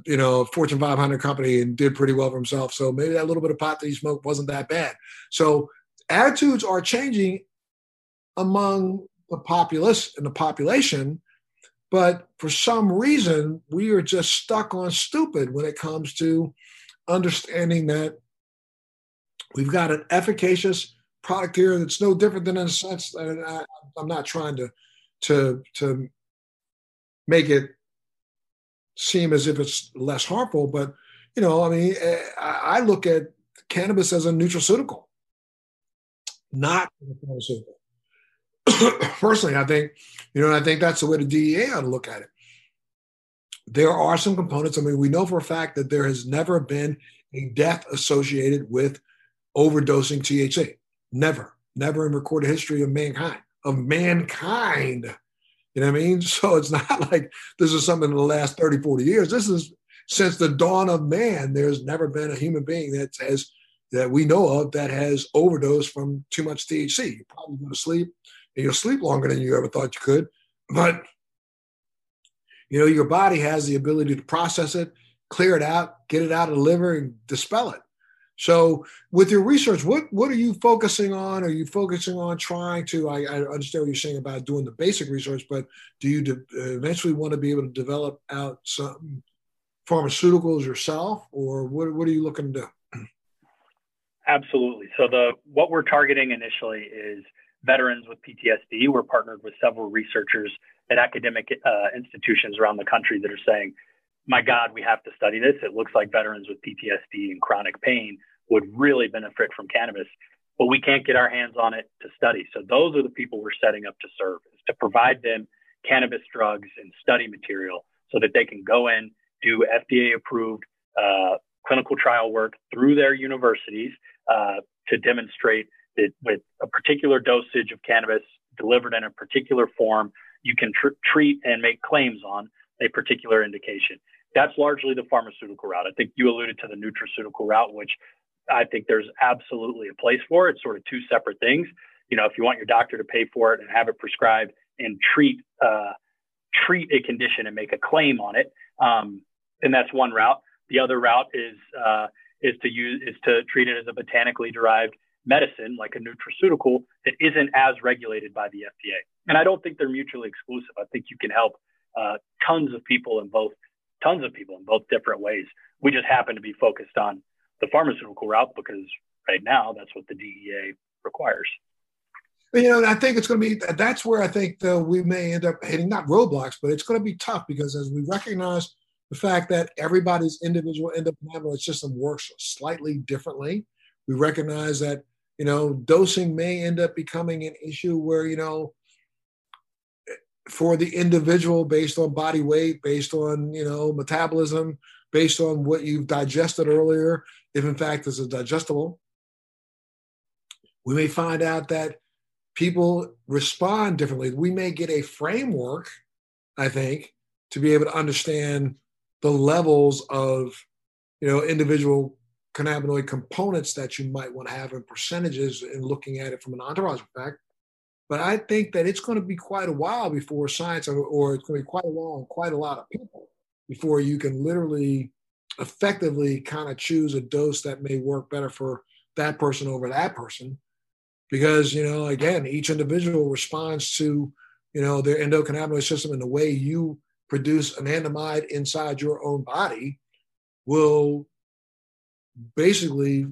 you know Fortune 500 company and did pretty well for himself. So maybe that little bit of pot that he smoked wasn't that bad. So attitudes are changing among the populace and the population, but for some reason we are just stuck on stupid when it comes to understanding that we've got an efficacious product here that's no different than in a sense. And I, uh, I'm not trying to to to make it seem as if it's less harmful, but you know, I mean, eh, I look at cannabis as a nutraceutical, not a pharmaceutical. Personally, I think, you know, I think that's the way the DEA ought to look at it. There are some components. I mean, we know for a fact that there has never been a death associated with overdosing THC. Never, never in recorded history of mankind. Of mankind. You know what I mean? So it's not like this is something in the last 30, 40 years. This is since the dawn of man, there's never been a human being that has that we know of that has overdosed from too much THC. You probably go to sleep and you'll sleep longer than you ever thought you could. But you know, your body has the ability to process it, clear it out, get it out of the liver, and dispel it. So, with your research, what what are you focusing on? Are you focusing on trying to? I, I understand what you're saying about doing the basic research, but do you de- eventually want to be able to develop out some pharmaceuticals yourself, or what what are you looking to? Absolutely. So the what we're targeting initially is veterans with PTSD. We're partnered with several researchers at academic uh, institutions around the country that are saying, "My God, we have to study this. It looks like veterans with PTSD and chronic pain would really benefit from cannabis, but we can't get our hands on it to study. So those are the people we're setting up to serve, is to provide them cannabis drugs and study material so that they can go in, do FDA approved uh, clinical trial work through their universities uh, to demonstrate that with a particular dosage of cannabis delivered in a particular form, you can tr- treat and make claims on a particular indication. That's largely the pharmaceutical route. I think you alluded to the nutraceutical route, which I think there's absolutely a place for it. It's sort of two separate things. You know, if you want your doctor to pay for it and have it prescribed and treat uh, treat a condition and make a claim on it, um, and that's one route. The other route is uh, is to use is to treat it as a botanically derived medicine, like a nutraceutical, that isn't as regulated by the FDA. And I don't think they're mutually exclusive. I think you can help uh, tons of people in both tons of people in both different ways. We just happen to be focused on the pharmaceutical route because right now that's what the DEA requires. You know, I think it's going to be that's where I think though we may end up hitting not roadblocks, but it's going to be tough because as we recognize the fact that everybody's individual endocannabinoid system works slightly differently, we recognize that you know dosing may end up becoming an issue where you know for the individual based on body weight, based on you know metabolism, based on what you've digested earlier, if in fact this is digestible. We may find out that people respond differently. We may get a framework, I think, to be able to understand the levels of, you know, individual cannabinoid components that you might want to have in percentages and looking at it from an entourage effect. But I think that it's going to be quite a while before science, or, or it's going to be quite a long, quite a lot of people before you can literally effectively kind of choose a dose that may work better for that person over that person. Because you know again each individual responds to you know their endocannabinoid system and the way you produce anandamide inside your own body will basically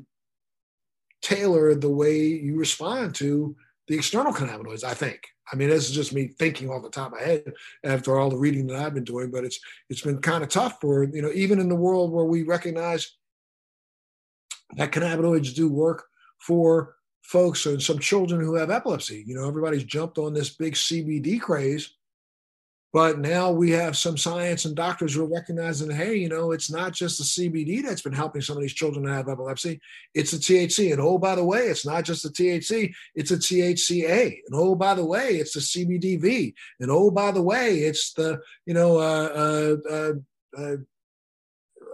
tailor the way you respond to the external cannabinoids i think I mean, this is just me thinking off the top of my head after all the reading that I've been doing, but it's it's been kind of tough for you know even in the world where we recognize that cannabinoids do work for folks and some children who have epilepsy. You know, everybody's jumped on this big CBD craze, but now we have some science and doctors who are recognizing, hey, you know, it's not just the CBD that's been helping some of these children that have epilepsy, it's the THC. And oh, by the way, it's not just the THC, it's a THCA. And oh, by the way, it's the CBDV. And oh, by the way, it's the, you know, uh, uh, uh, uh,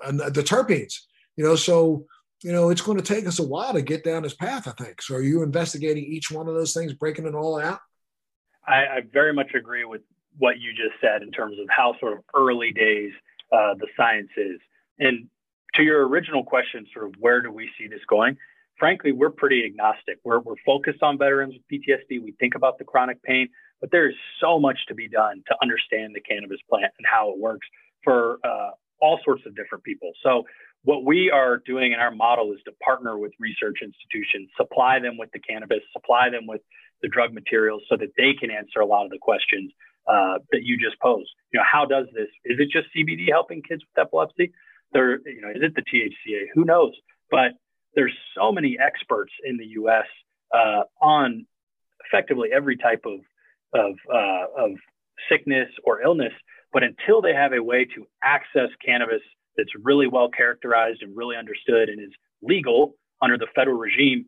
uh the terpenes. You know, so, you know, it's going to take us a while to get down this path, I think. So are you investigating each one of those things, breaking it all out? I, I very much agree with what you just said in terms of how sort of early days uh, the science is. And to your original question, sort of where do we see this going? Frankly, we're pretty agnostic. We're, we're focused on veterans with PTSD. We think about the chronic pain, but there is so much to be done to understand the cannabis plant and how it works for uh, all sorts of different people. So, what we are doing in our model is to partner with research institutions, supply them with the cannabis, supply them with the drug materials so that they can answer a lot of the questions uh, that you just posed. You know, how does this? Is it just CBD helping kids with epilepsy? There, you know, is it the THCA? Who knows? But there's so many experts in the U.S. Uh, on effectively every type of of, uh, of sickness or illness. But until they have a way to access cannabis that's really well characterized and really understood and is legal under the federal regime,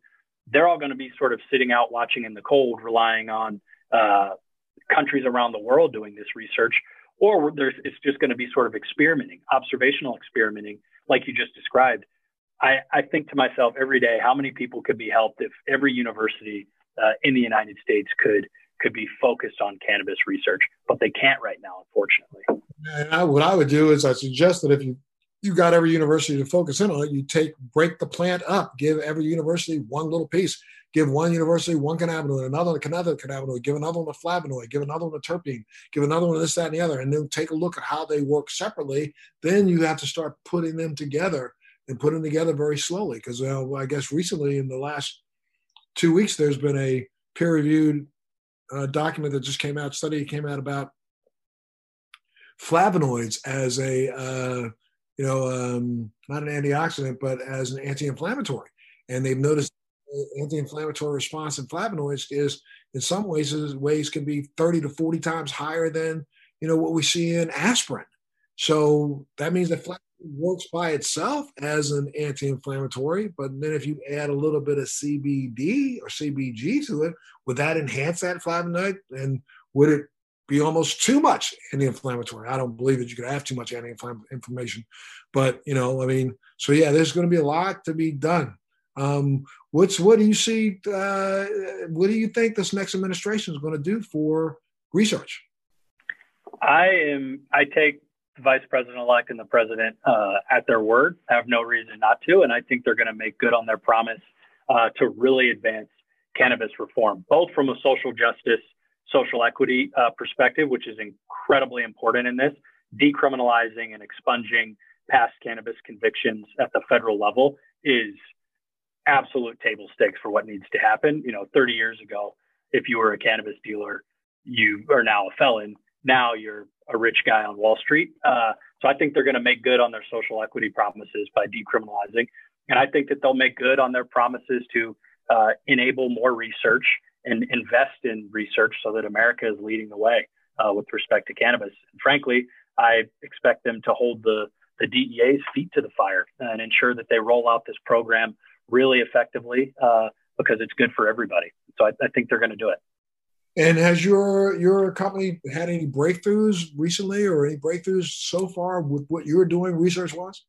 they're all going to be sort of sitting out watching in the cold, relying on uh, countries around the world doing this research, or there's it's just going to be sort of experimenting, observational experimenting, like you just described. I, I think to myself every day, how many people could be helped if every university uh, in the United States could could be focused on cannabis research, but they can't right now, unfortunately. And I, what I would do is I suggest that if you you got every university to focus in on it, you take break the plant up, give every university one little piece give one university one cannabinoid, another another cannabinoid, give another one a flavonoid, give another one a terpene, give another one this, that, and the other, and then take a look at how they work separately. Then you have to start putting them together and put them together very slowly. Because uh, I guess recently in the last two weeks, there's been a peer-reviewed uh, document that just came out, study came out about flavonoids as a uh, you know um, not an antioxidant but as an anti-inflammatory. And they've noticed anti-inflammatory response in flavonoids is in some ways ways can be 30 to 40 times higher than you know what we see in aspirin. So that means that flavonoid works by itself as an anti-inflammatory but then if you add a little bit of cbd or cbg to it would that enhance that flavonoid? And would it be almost too much anti-inflammatory i don't believe that you could have too much anti-inflammation but you know i mean so yeah there's going to be a lot to be done um, what's what do you see? Uh, what do you think this next administration is going to do for research? I am. I take the vice president elect and the president uh, at their word. I have no reason not to, and I think they're going to make good on their promise uh, to really advance cannabis reform, both from a social justice, social equity uh, perspective, which is incredibly important in this, decriminalizing and expunging past cannabis convictions at the federal level is absolute table stakes for what needs to happen. You know, 30 years ago, if you were a cannabis dealer, you are now a felon. Now you're a rich guy on Wall Street. Uh, so I think they're going to make good on their social equity promises by decriminalizing. And I think that they'll make good on their promises to uh, enable more research and invest in research so that America is leading the way uh, with respect to cannabis. And frankly, I expect them to hold the, the DEA's feet to the fire and ensure that they roll out this program really effectively uh, because it's good for everybody. So I, I think they're going to do it. And has your your company had any breakthroughs recently, or any breakthroughs so far with what you're doing research wise?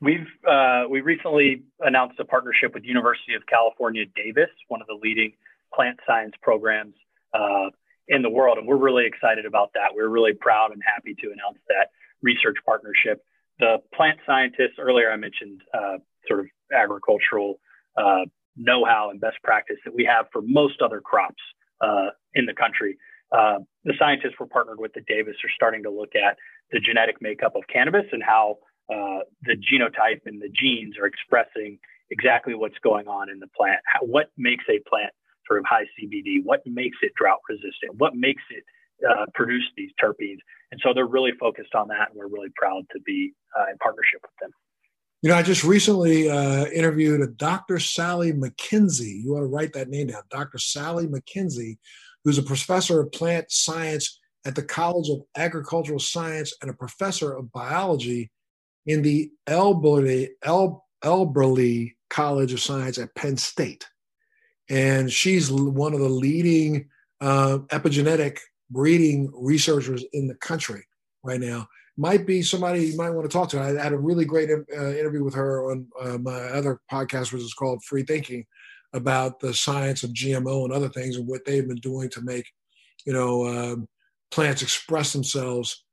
We've uh, we recently announced a partnership with University of California Davis, one of the leading plant science programs uh, in the world, and we're really excited about that. We're really proud and happy to announce that research partnership. The plant scientists earlier I mentioned uh, sort of agricultural uh, know-how and best practice that we have for most other crops uh, in the country. Uh, the scientists we're partnered with at Davis are starting to look at the genetic makeup of cannabis and how uh, the genotype and the genes are expressing exactly what's going on in the plant. How, what makes a plant sort of high CBD? What makes it drought resistant? What makes it uh, produce these terpenes? And so they're really focused on that, and we're really proud to be uh, in partnership with them. You know, I just recently uh, interviewed a Dr. Sally Mackenzie. You want to write that name down, Dr. Sally Mackenzie, who's a professor of plant science at the College of Agricultural Science and a professor of biology in the Elberly, El, Eberly College of Science at Penn State. And she's one of the leading uh, epigenetic breeding researchers in the country right now might be somebody you might want to talk to. I had a really great uh, interview with her on uh, my other podcast, which is called Free Thinking, about the science of GMO and other things and what they've been doing to make, you know, um, plants express themselves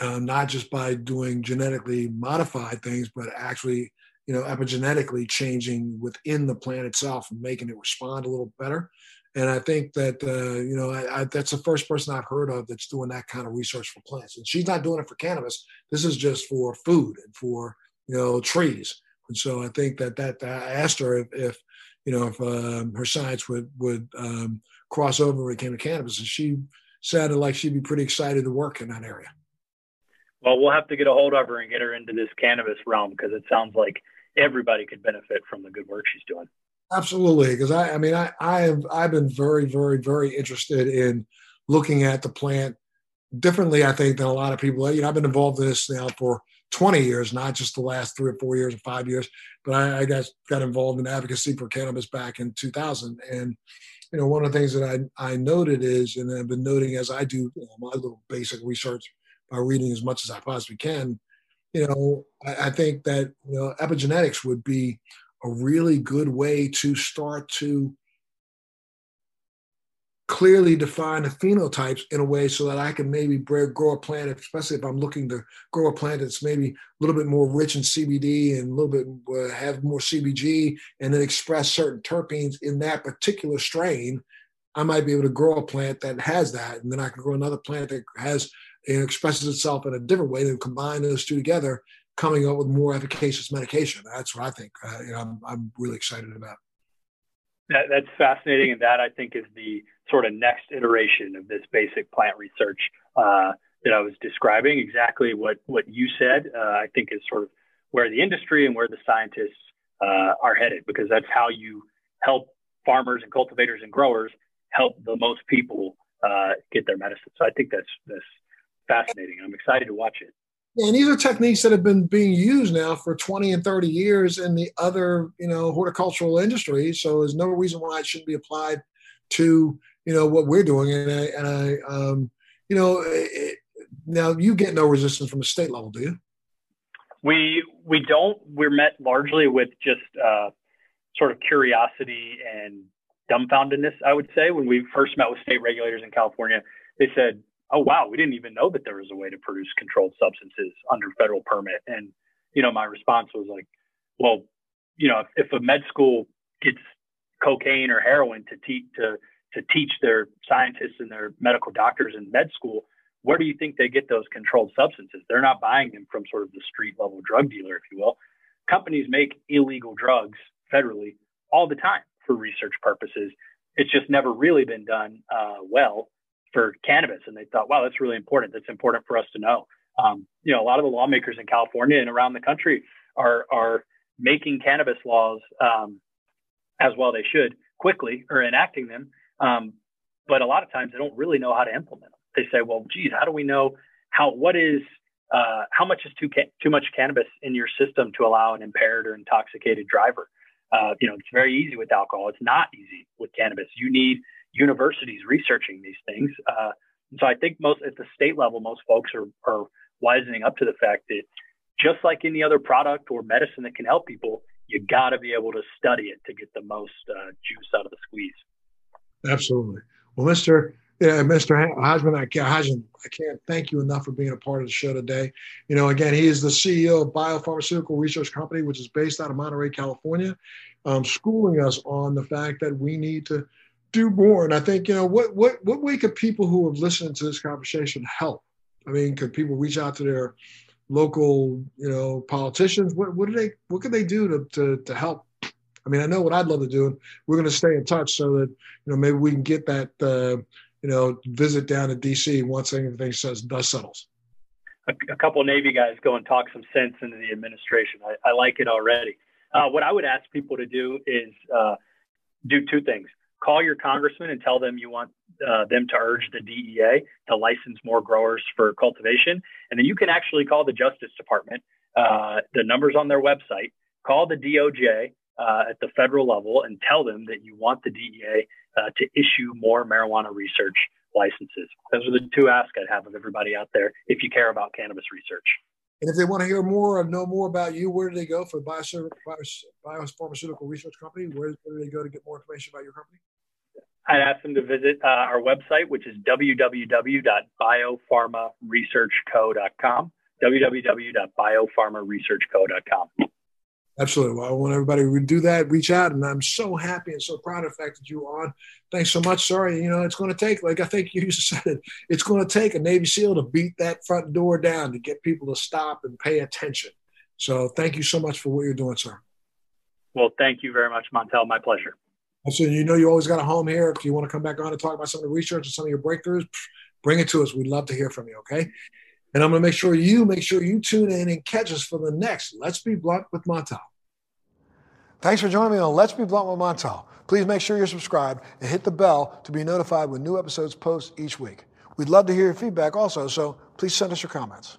uh, not just by doing genetically modified things, but actually, you know, epigenetically changing within the plant itself and making it respond a little better. And I think that uh, you know I, I, that's the first person I've heard of that's doing that kind of research for plants. And she's not doing it for cannabis. This is just for food and for you know trees. And so I think that that I asked her if, if you know if um, her science would would um, cross over when it came to cannabis, and she sounded like she'd be pretty excited to work in that area. Well, we'll have to get a hold of her and get her into this cannabis realm because it sounds like everybody could benefit from the good work she's doing. Absolutely, because I, I mean, I, I have, I've been very, very, very interested in looking at the plant differently. I think than a lot of people. You know, I've been involved in this now for 20 years, not just the last three or four years or five years. But I, I got got involved in advocacy for cannabis back in 2000, and you know, one of the things that I I noted is, and I've been noting as I do you know, my little basic research by reading as much as I possibly can. You know, I, I think that you know epigenetics would be a really good way to start to clearly define the phenotypes in a way so that I can maybe grow a plant, especially if I'm looking to grow a plant that's maybe a little bit more rich in CBD and a little bit uh, have more CBG and then express certain terpenes in that particular strain. I might be able to grow a plant that has that, and then I can grow another plant that has it expresses itself in a different way. Then combine those two together coming up with more efficacious medication. That's what I think. Uh, you know, I'm, I'm really excited about. That, that's fascinating, and that I think is the sort of next iteration of this basic plant research uh, that I was describing. Exactly what what you said, uh, I think, is sort of where the industry and where the scientists uh, are headed, because that's how you help farmers and cultivators and growers help the most people uh, get their medicine. So I think that's that's fascinating. I'm excited to watch it. Yeah, and these are techniques that have been being used now for 20 and 30 years in the other, you know, horticultural industry. So there's no reason why it shouldn't be applied to, you know, what we're doing. And I, and I um, you know, it, now you get no resistance from the state level, do you? We we don't. We're met largely with just uh, sort of curiosity and dumbfoundedness. I would say when we first met with state regulators in California, they said, oh wow, we didn't even know that there was a way to produce controlled substances under federal permit. And you know, my response was like, well, you know, if, if a med school gets cocaine or heroin to teach to to teach their scientists and their medical doctors in med school, where do you think they get those controlled substances? They're not buying them from sort of the street level drug dealer, if you will. Companies make illegal drugs federally all the time for research purposes. It's just never really been done uh, well for cannabis, and they thought, wow, that's really important. That's important for us to know. Um, you know, a lot of the lawmakers in California and around the country are are making cannabis laws um, as well they should quickly or enacting them, um, but a lot of times they don't really know how to implement them. They say, well, geez, how do we know how what is uh, how much is too ca- too much cannabis in your system to allow an impaired or intoxicated driver? Uh, you know, it's very easy with alcohol. It's not easy with cannabis. You need universities researching these things. Uh, so I think most at the state level, most folks are, are wisening up to the fact that just like any other product or medicine that can help people, you got to be able to study it to get the most uh, juice out of the squeeze. Absolutely. Well, Mr. Yeah, Mr. Hodgin, I can't, I can't thank you enough for being a part of the show today. You know, again, he is the CEO of Biopharmaceutical Research Company, which is based out of Monterey, California, um, schooling us on the fact that we need to do more. And I think, you know, what what what way could people who have listened to this conversation help? I mean, could people reach out to their local, you know, politicians? What what do they what can they do to to, to help? I mean, I know what I'd love to do. And we're going to stay in touch so that you know maybe we can get that uh, you know visit down to DC once anything says dust settles. A, a couple Navy guys go and talk some sense into the administration. I, I like it already. Uh, what I would ask people to do is uh, do two things call your congressman and tell them you want uh, them to urge the DEA to license more growers for cultivation. And then you can actually call the Justice Department. Uh, the numbers on their website. Call the DOJ uh, at the federal level and tell them that you want the DEA uh, to issue more marijuana research licenses. Those are the two asks I'd have of everybody out there if you care about cannabis research. And if they want to hear more or know more about you, where do they go for Biopharmaceutical Research Company? Where, where do they go to get more information about your company? I'd ask them to visit uh, our website, which is www.biopharmaresearchco.com. www.biopharmaresearchco.com. Absolutely. Well, I want everybody to do that, reach out, and I'm so happy and so proud of the fact that you are on. Thanks so much. Sorry, you know, it's going to take, like I think you said it, it's going to take a Navy SEAL to beat that front door down to get people to stop and pay attention. So thank you so much for what you're doing, sir. Well, thank you very much, Montel. My pleasure. So you know you always got a home here. If you want to come back on and talk about some of the research and some of your breakthroughs, bring it to us. We'd love to hear from you. Okay. And I'm going to make sure you make sure you tune in and catch us for the next Let's Be Blunt with Montel. Thanks for joining me on Let's Be Blunt with Montel. Please make sure you're subscribed and hit the bell to be notified when new episodes post each week. We'd love to hear your feedback also, so please send us your comments.